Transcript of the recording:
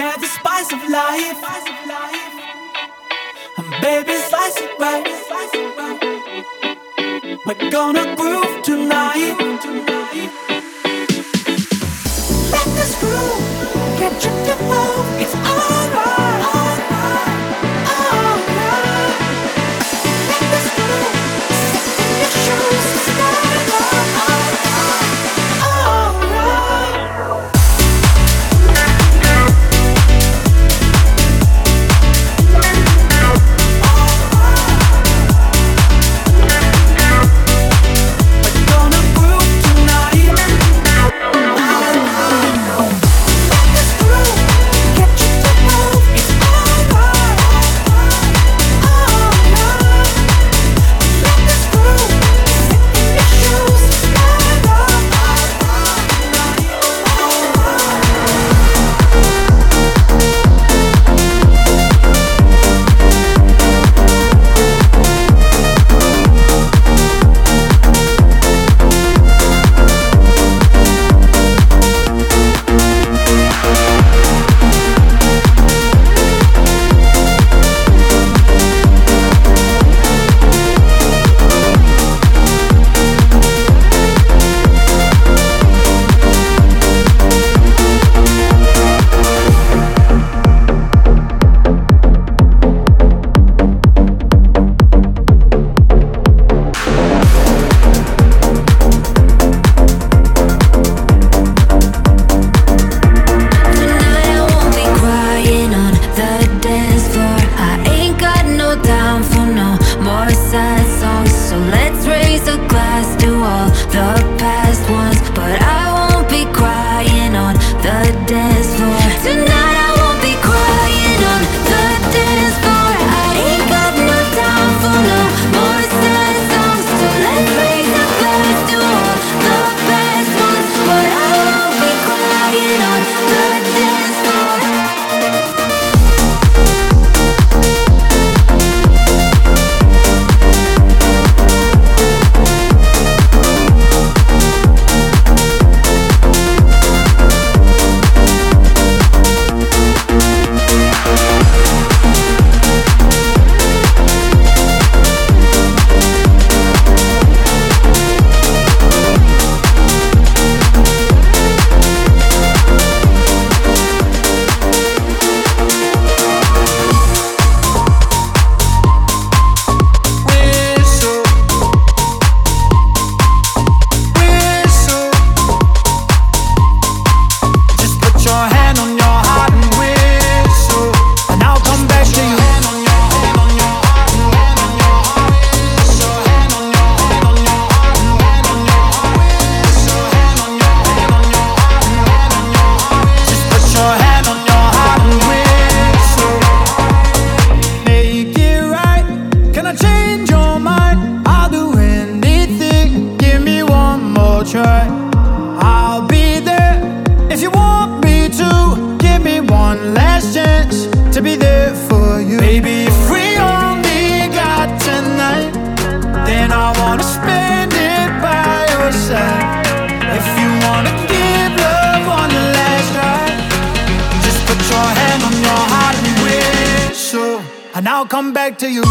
share the spice of life. And baby, slice it right. We're gonna groove tonight. wanna spend it by your side, if you wanna give love on the last ride, just put your hand on your heart and whistle, and I'll come back to you.